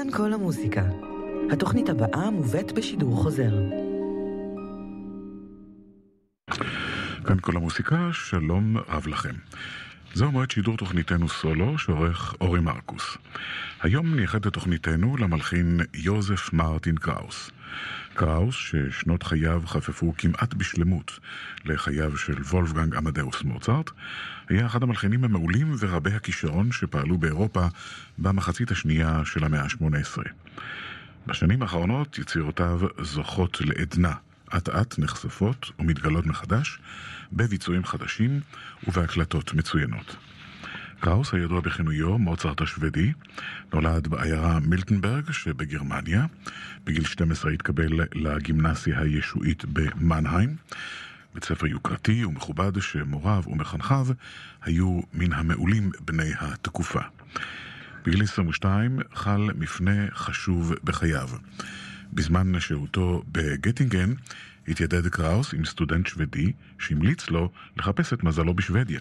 כאן כל המוזיקה. התוכנית הבאה מובאת בשידור חוזר. כאן כל המוסיקה, שלום רב לכם. זהו מועד שידור תוכניתנו סולו, שעורך אורי מרקוס. היום נייחד את תוכניתנו למלחין יוזף מרטין קראוס. קראוס, ששנות חייו חפפו כמעט בשלמות לחייו של וולפגנג עמדאוס מוצרט, היה אחד המלחינים המעולים ורבי הכישרון שפעלו באירופה במחצית השנייה של המאה ה-18. בשנים האחרונות יצירותיו זוכות לעדנה. אט אט נחשפות ומתגלות מחדש בביצועים חדשים ובהקלטות מצוינות. קראוס, הידוע בכינויו מוצרט השוודי, נולד בעיירה מילטנברג שבגרמניה. בגיל 12 התקבל לגימנסיה הישועית במנהיים, בית ספר יוקרתי ומכובד שמוריו ומחנכיו היו מן המעולים בני התקופה. בגיל 22 חל מפנה חשוב בחייו. בזמן שהותו בגטינגן התיידד קראוס עם סטודנט שוודי שהמליץ לו לחפש את מזלו בשוודיה.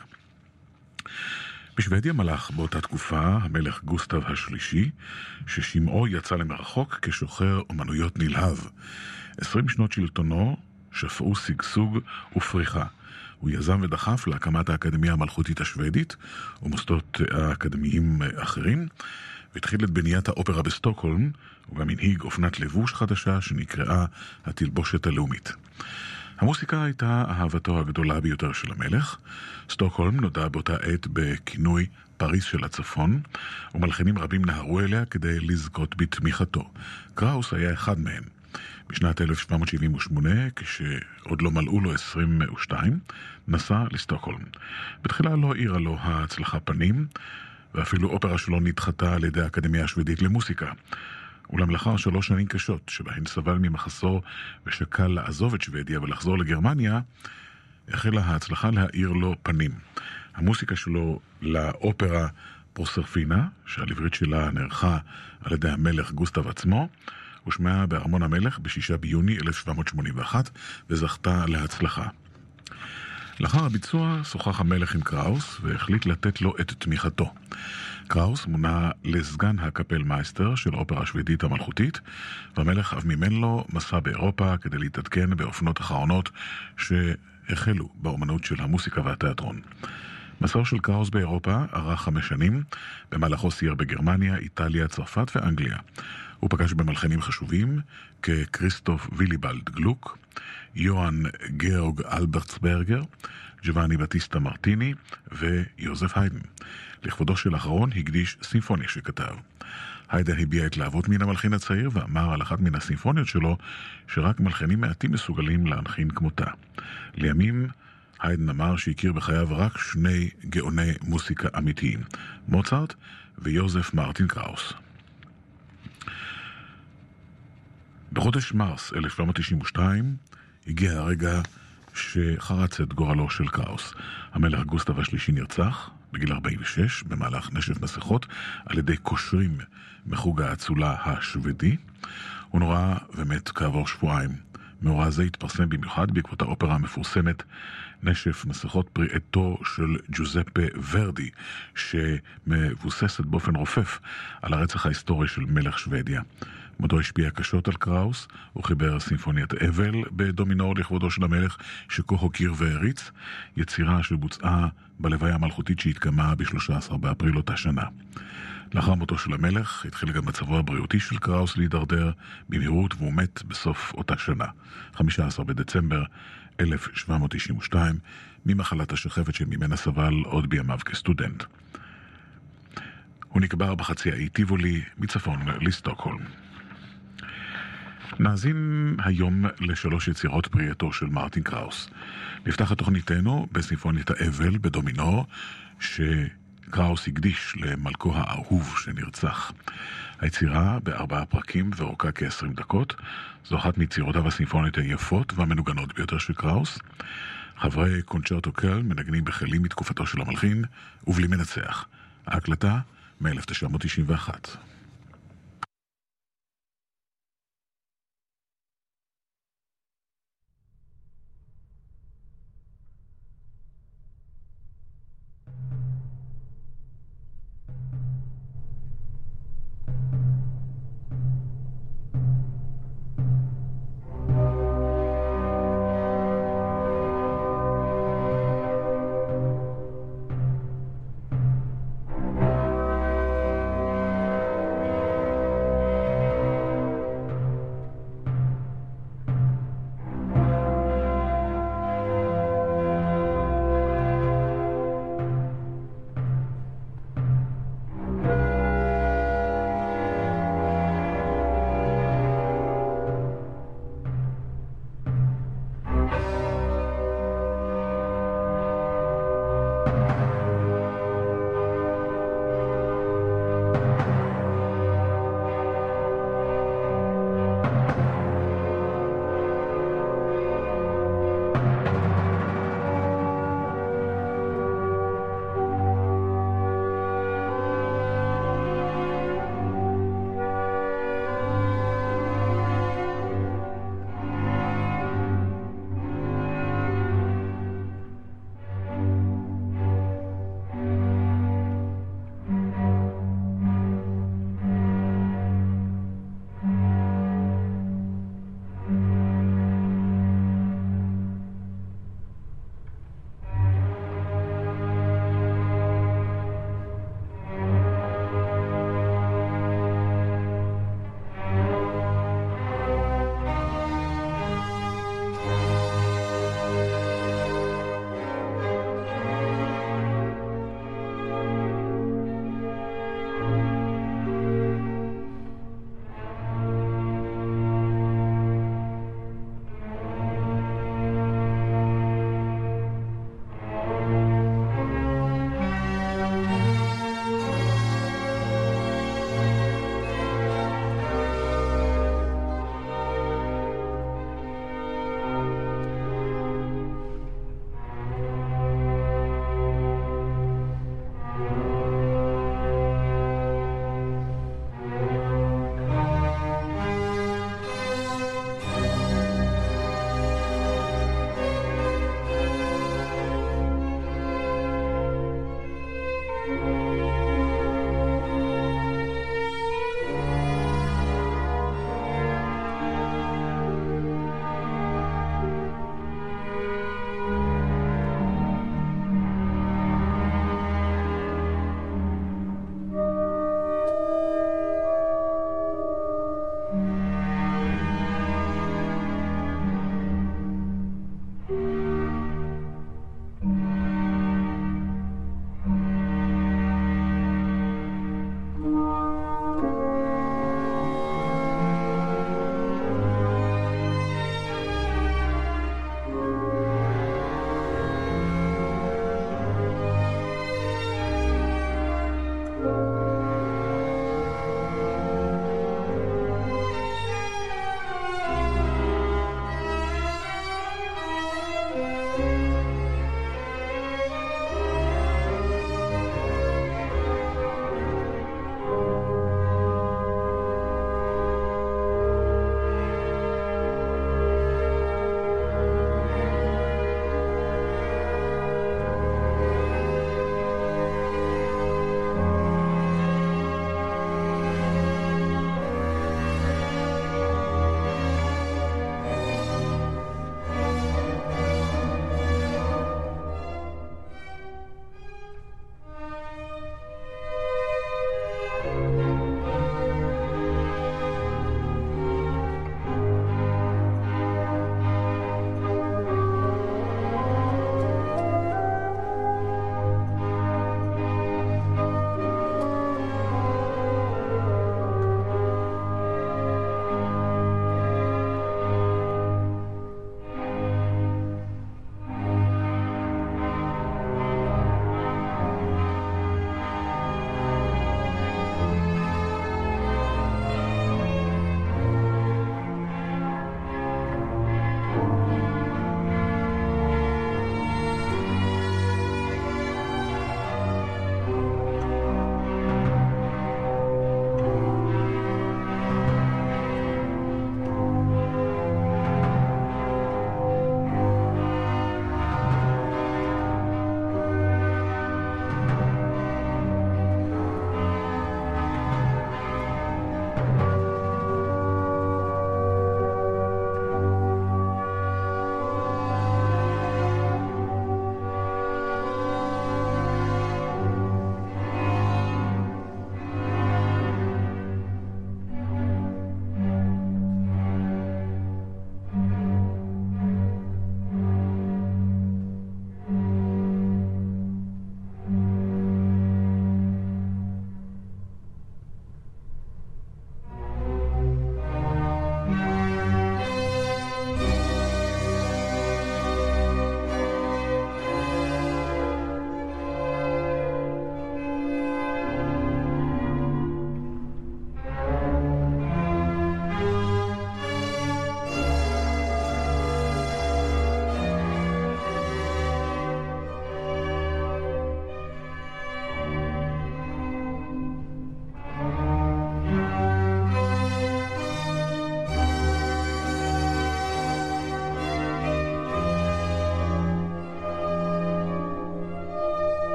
בשוודיה מלך באותה תקופה המלך גוסטב השלישי, ששמעו יצא למרחוק כשוחר אומנויות נלהב. עשרים שנות שלטונו שפעו שגשוג ופריחה. הוא יזם ודחף להקמת האקדמיה המלכותית השוודית ומוסדות האקדמיים אחרים, והתחיל את בניית האופרה בסטוקהולם, הוא גם הנהיג אופנת לבוש חדשה שנקראה התלבושת הלאומית. המוסיקה הייתה אהבתו הגדולה ביותר של המלך. סטוקהולם נודע באותה עת בכינוי פריס של הצפון, ומלחינים רבים נהרו אליה כדי לזכות בתמיכתו. קראוס היה אחד מהם. בשנת 1778, כשעוד לא מלאו לו 22, נסע לסטוקהולם. בתחילה לא האירה לו ההצלחה פנים, ואפילו אופרה שלו נדחתה על ידי האקדמיה השוודית למוסיקה. אולם לאחר שלוש שנים קשות, שבהן סבל ממחסור ושקל לעזוב את שוודיה ולחזור לגרמניה, החלה ההצלחה להאיר לו פנים. המוסיקה שלו לאופרה פרוסרפינה, שהליברית שלה נערכה על ידי המלך גוסטב עצמו, הושמעה בארמון המלך ב-6 ביוני 1781 וזכתה להצלחה. לאחר הביצוע שוחח המלך עם קראוס והחליט לתת לו את תמיכתו. קראוס מונה לסגן הקפלמייסטר של אופרה שוודית המלכותית, והמלך אף מימן לו מסע באירופה כדי להתעדכן באופנות אחרונות שהחלו באומנות של המוסיקה והתיאטרון. מסעו של קראוס באירופה ארך חמש שנים, במהלכו סייר בגרמניה, איטליה, צרפת ואנגליה. הוא פגש במלחנים חשובים ככריסטוף ויליבלד גלוק, יוהאן גאורג אלברטסברגר, ג'ובאני בטיסטה מרטיני ויוזף היידן. לכבודו של האחרון הקדיש סימפוניה שכתב. היידן הביע התלהבות מן המלחין הצעיר ואמר על אחת מן הסימפוניות שלו שרק מלחינים מעטים מסוגלים להלחין כמותה. לימים היידן אמר שהכיר בחייו רק שני גאוני מוסיקה אמיתיים, מוצרט ויוזף מרטין קראוס. בחודש מרס 1792 הגיע הרגע שחרץ את גורלו של קראוס. המלך גוסטב השלישי נרצח בגיל 46 במהלך נשף מסכות על ידי קושרים מחוג האצולה השוודי. הוא נורא ומת כעבור שבועיים. מאורע זה התפרסם במיוחד בעקבות האופרה המפורסמת נשף מסכות פרי עטו של ג'וזפה ורדי, שמבוססת באופן רופף על הרצח ההיסטורי של מלך שוודיה. מותו השפיע קשות על קראוס, הוא חיבר סימפוניית אבל בדומינור לכבודו של המלך, שכה הוקיר והעריץ, יצירה שבוצעה בלוויה המלכותית שהתקיימה ב-13 באפריל אותה שנה. לאחר מותו של המלך התחיל גם מצבו הבריאותי של קראוס להידרדר במהירות והוא מת בסוף אותה שנה, 15 בדצמבר 1792, ממחלת השחפת שממנה סבל עוד בימיו כסטודנט. הוא נקבר בחצי האי טיבולי מצפון לסטוקהולם. נאזין היום לשלוש יצירות פרי של מרטין קראוס. נפתח את תוכניתנו בסימפוניית האבל בדומינור, שקראוס הקדיש למלכו האהוב שנרצח. היצירה בארבעה פרקים ואורכה כ-20 דקות. זו אחת מיצירותיו הסימפוניות היפות והמנוגנות ביותר של קראוס. חברי קונצ'רטו קל מנגנים בכלים מתקופתו של המלחין, ובלי מנצח. ההקלטה מ-1991.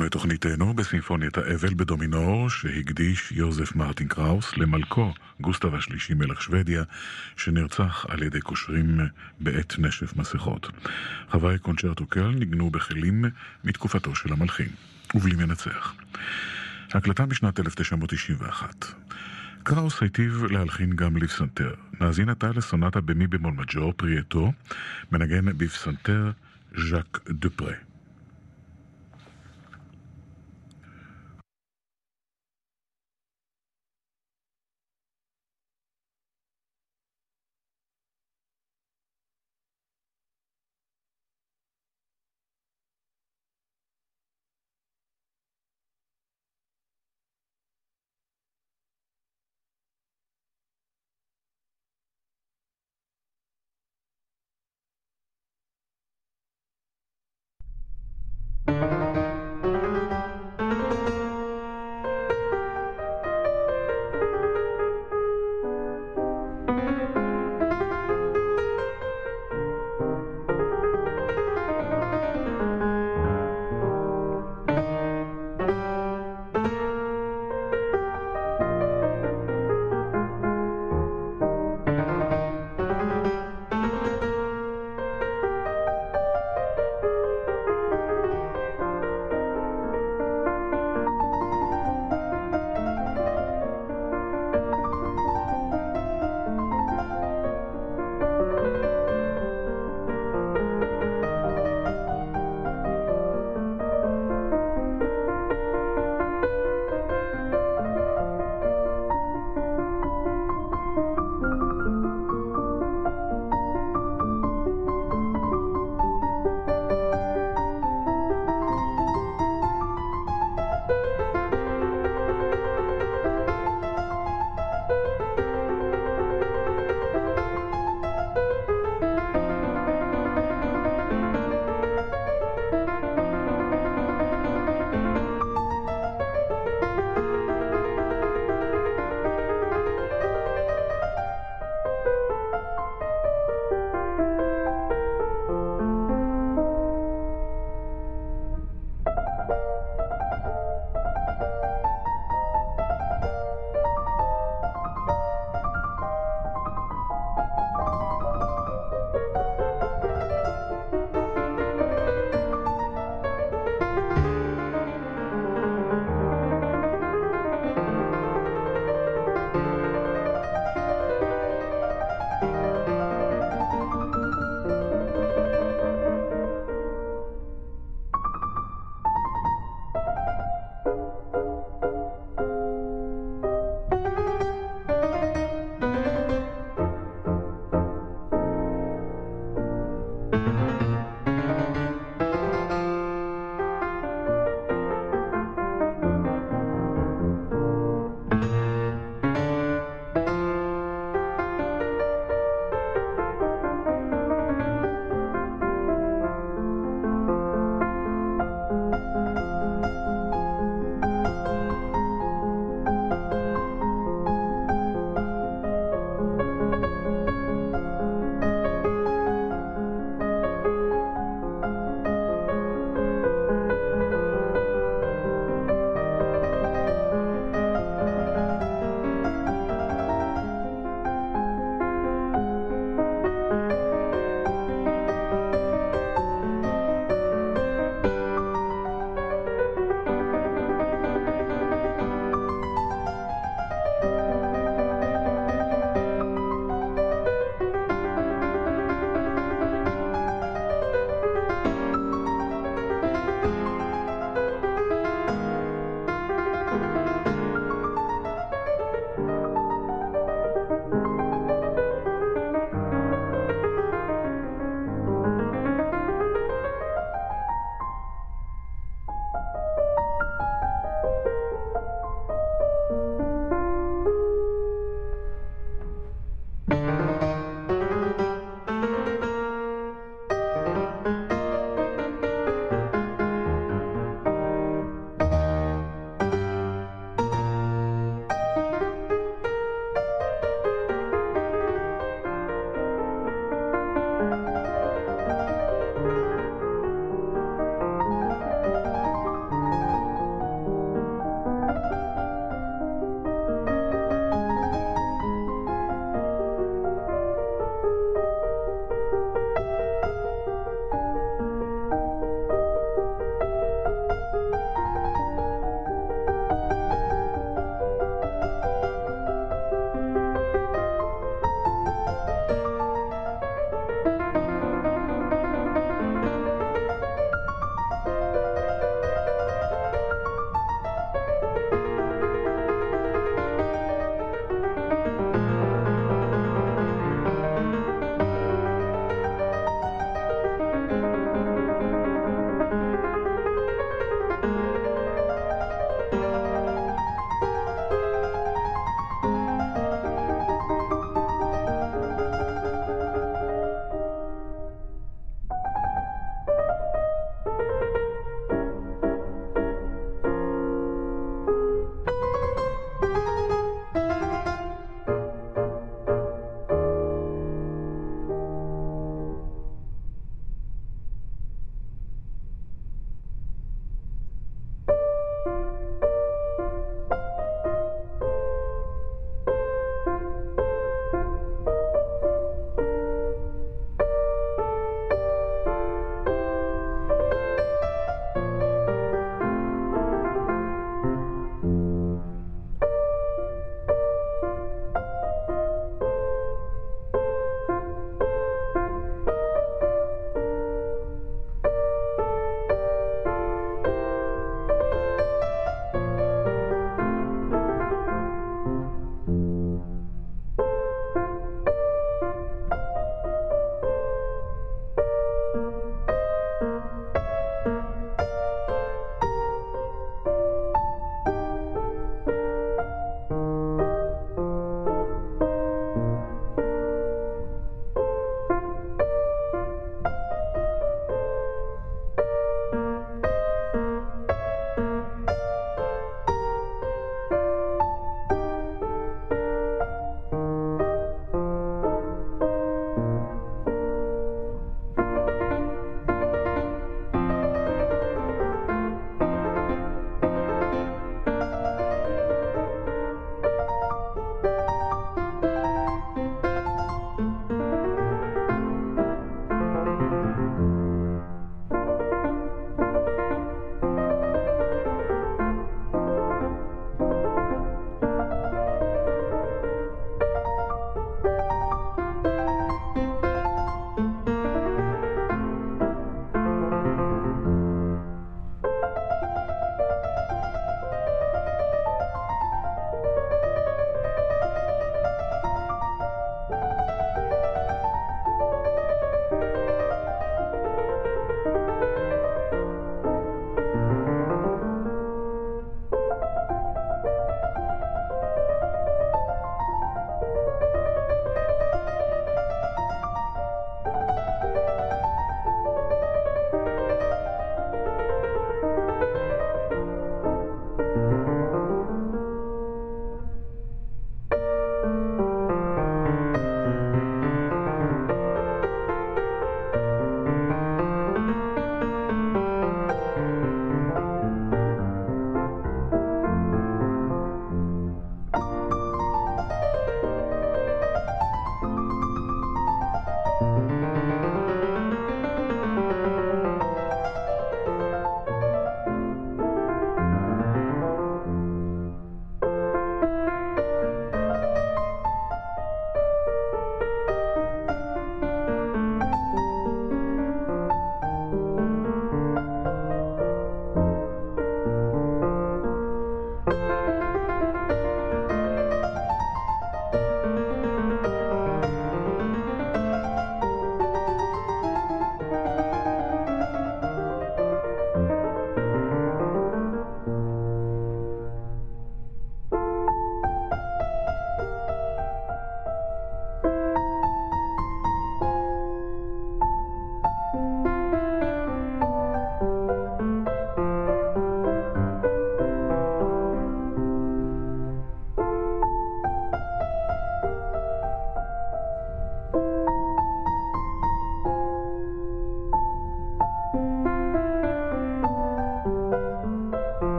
פתחנו את תוכניתנו בסימפוניית האבל בדומינור שהקדיש יוזף מרטין קראוס למלכו גוסטב השלישי מלך שוודיה שנרצח על ידי קושרים בעת נשף מסכות. חוואי קונצ'רטו קל ניגנו בכלים מתקופתו של המלכים, ובלי מנצח. הקלטה משנת 1991. קראוס היטיב להלחין גם לפסנתר. נאזין עתה לסונטה במי במול מג'ור פריאטו, מנגן בפסנתר ז'אק דופרה.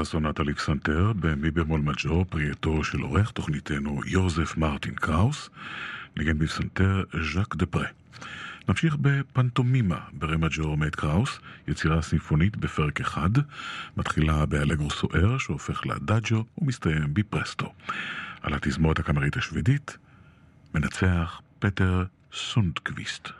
הייתה סונטה לפסנתר במי במול מג'ור, פרי עטו של אורח תוכניתנו יוזף מרטין קראוס, ניגן בפסנתר ז'אק דה פרה. נמשיך בפנטומימה ברה מג'ור מאת קראוס, יצירה סימפונית בפרק אחד, מתחילה באלגרו סוער שהופך לאדג'ו ומסתיים בפרסטו. על התזמורת הקאמרית השוודית, מנצח פטר סונדקוויסט.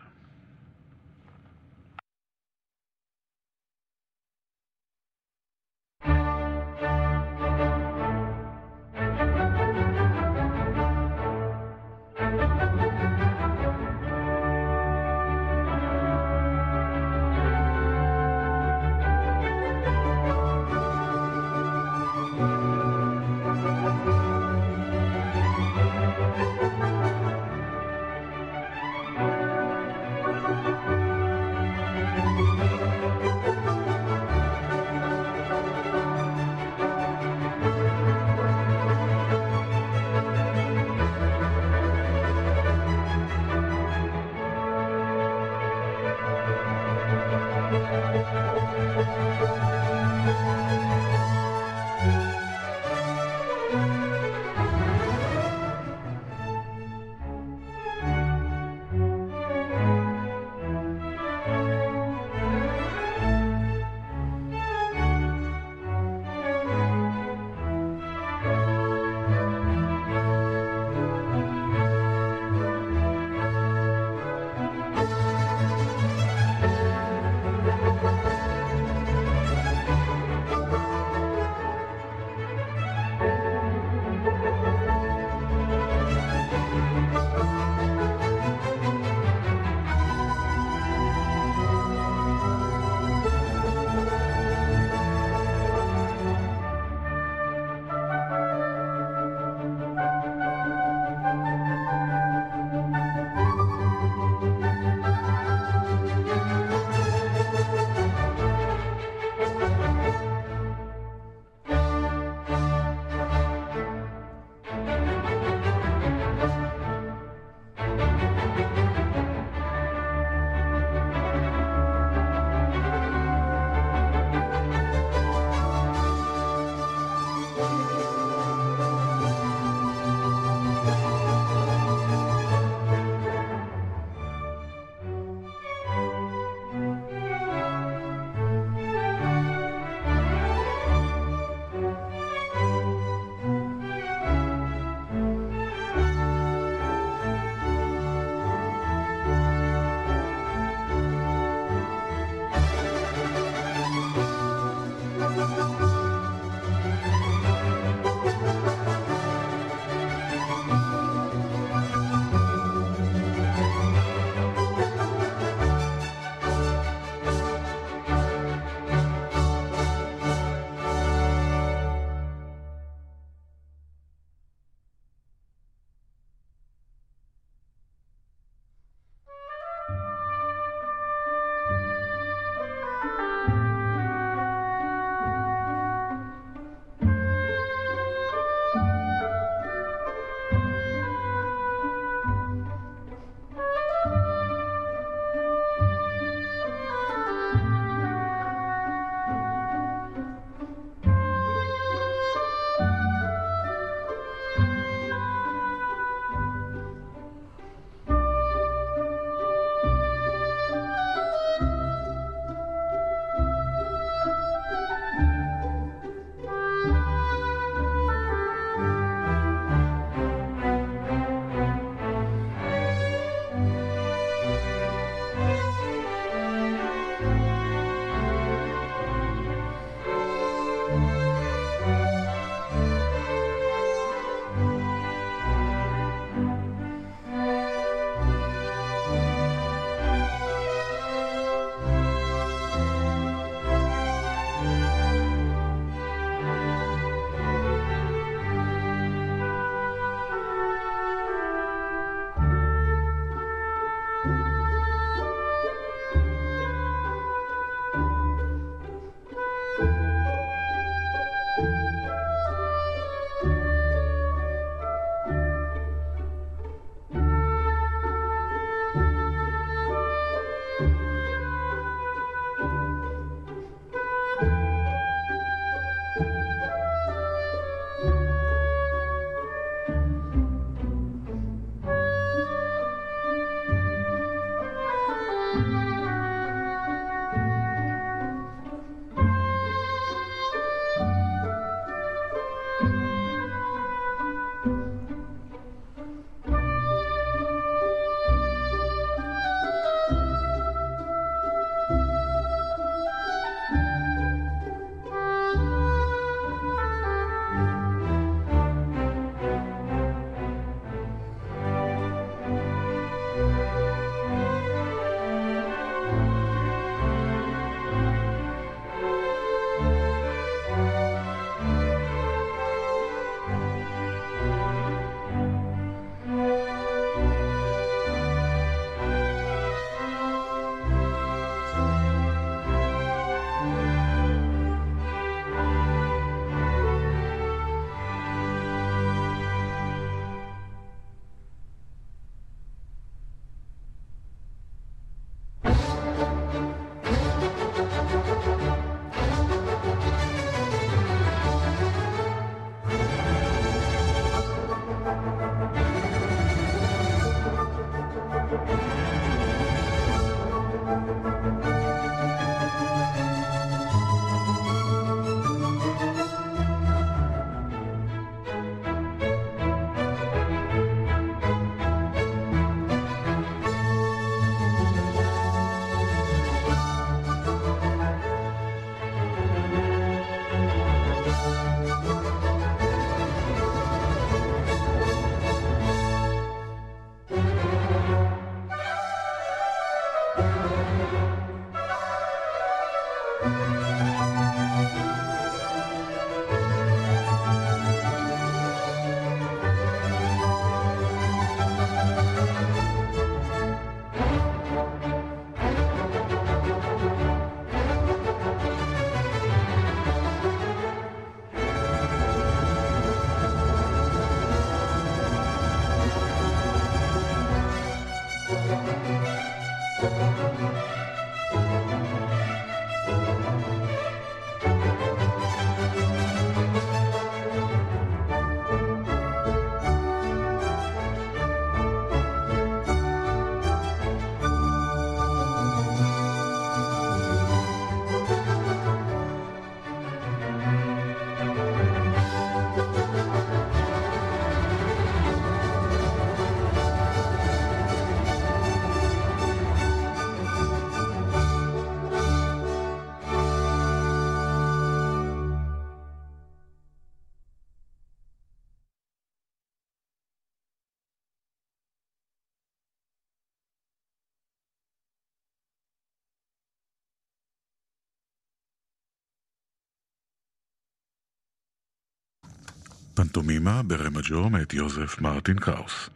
פנטומימה ברה מג'ור מאת יוזף מרטין קראוס.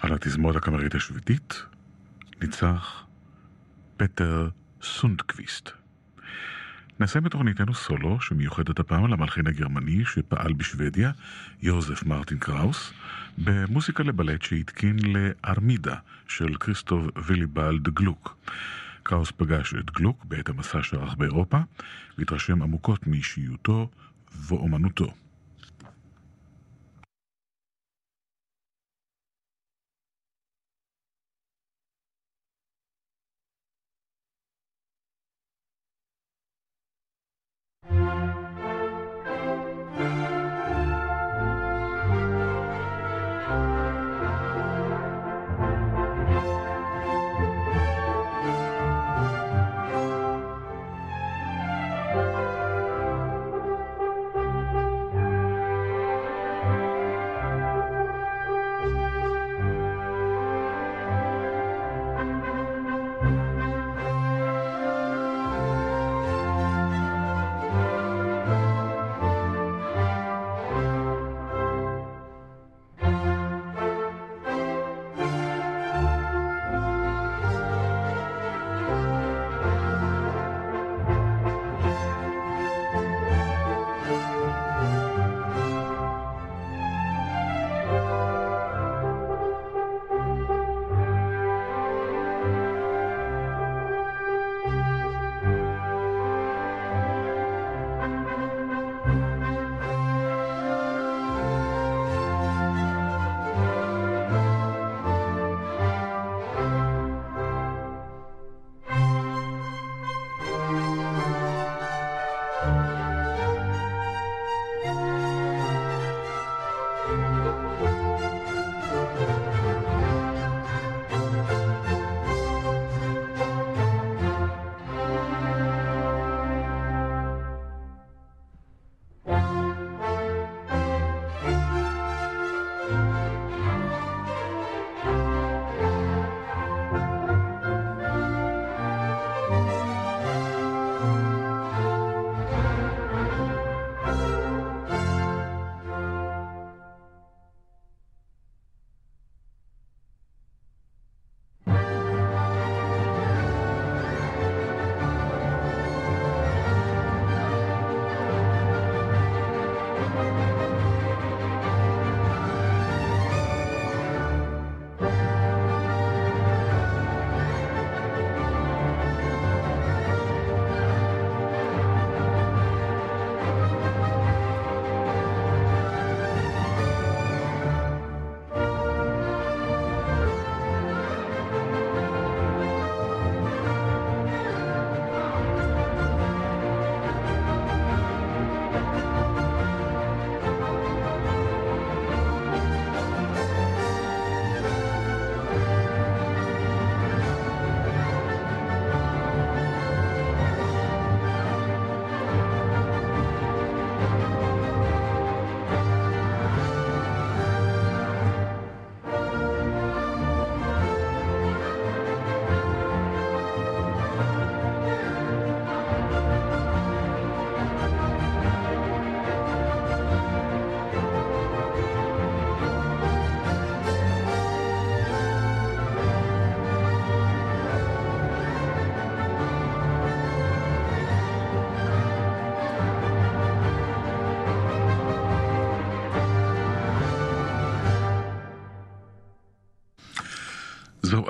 על התזמורת הקאמרית השוודית ניצח פטר סונדקוויסט. נסיים את תוכניתנו סולו, שמיוחדת הפעם למלחין הגרמני שפעל בשוודיה, יוזף מרטין קראוס, במוזיקה לבלט שהתקין לארמידה של כריסטוף ויליבלד גלוק. קראוס פגש את גלוק בעת המסע שערך באירופה, והתרשם עמוקות מאישיותו ואומנותו.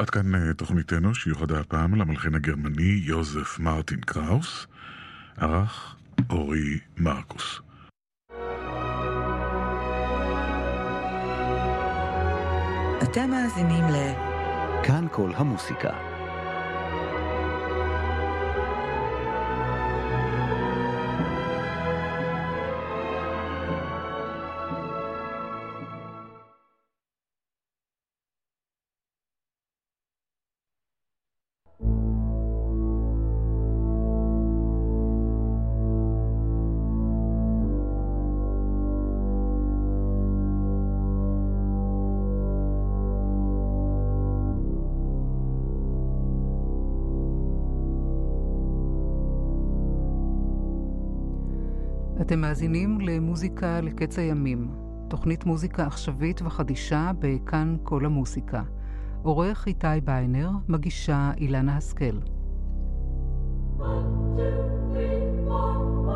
עד כאן אה, תוכניתנו שיוחדה הפעם למלחין הגרמני יוזף מרטין קראוס, ערך אורי מרקוס. אתם מאזינים ל... כאן כל המוסיקה. מאזינים למוזיקה לקץ הימים, תוכנית מוזיקה עכשווית וחדישה בכאן כל המוזיקה. עורך איתי ביינר, מגישה אילנה השכל. One, two, three, four.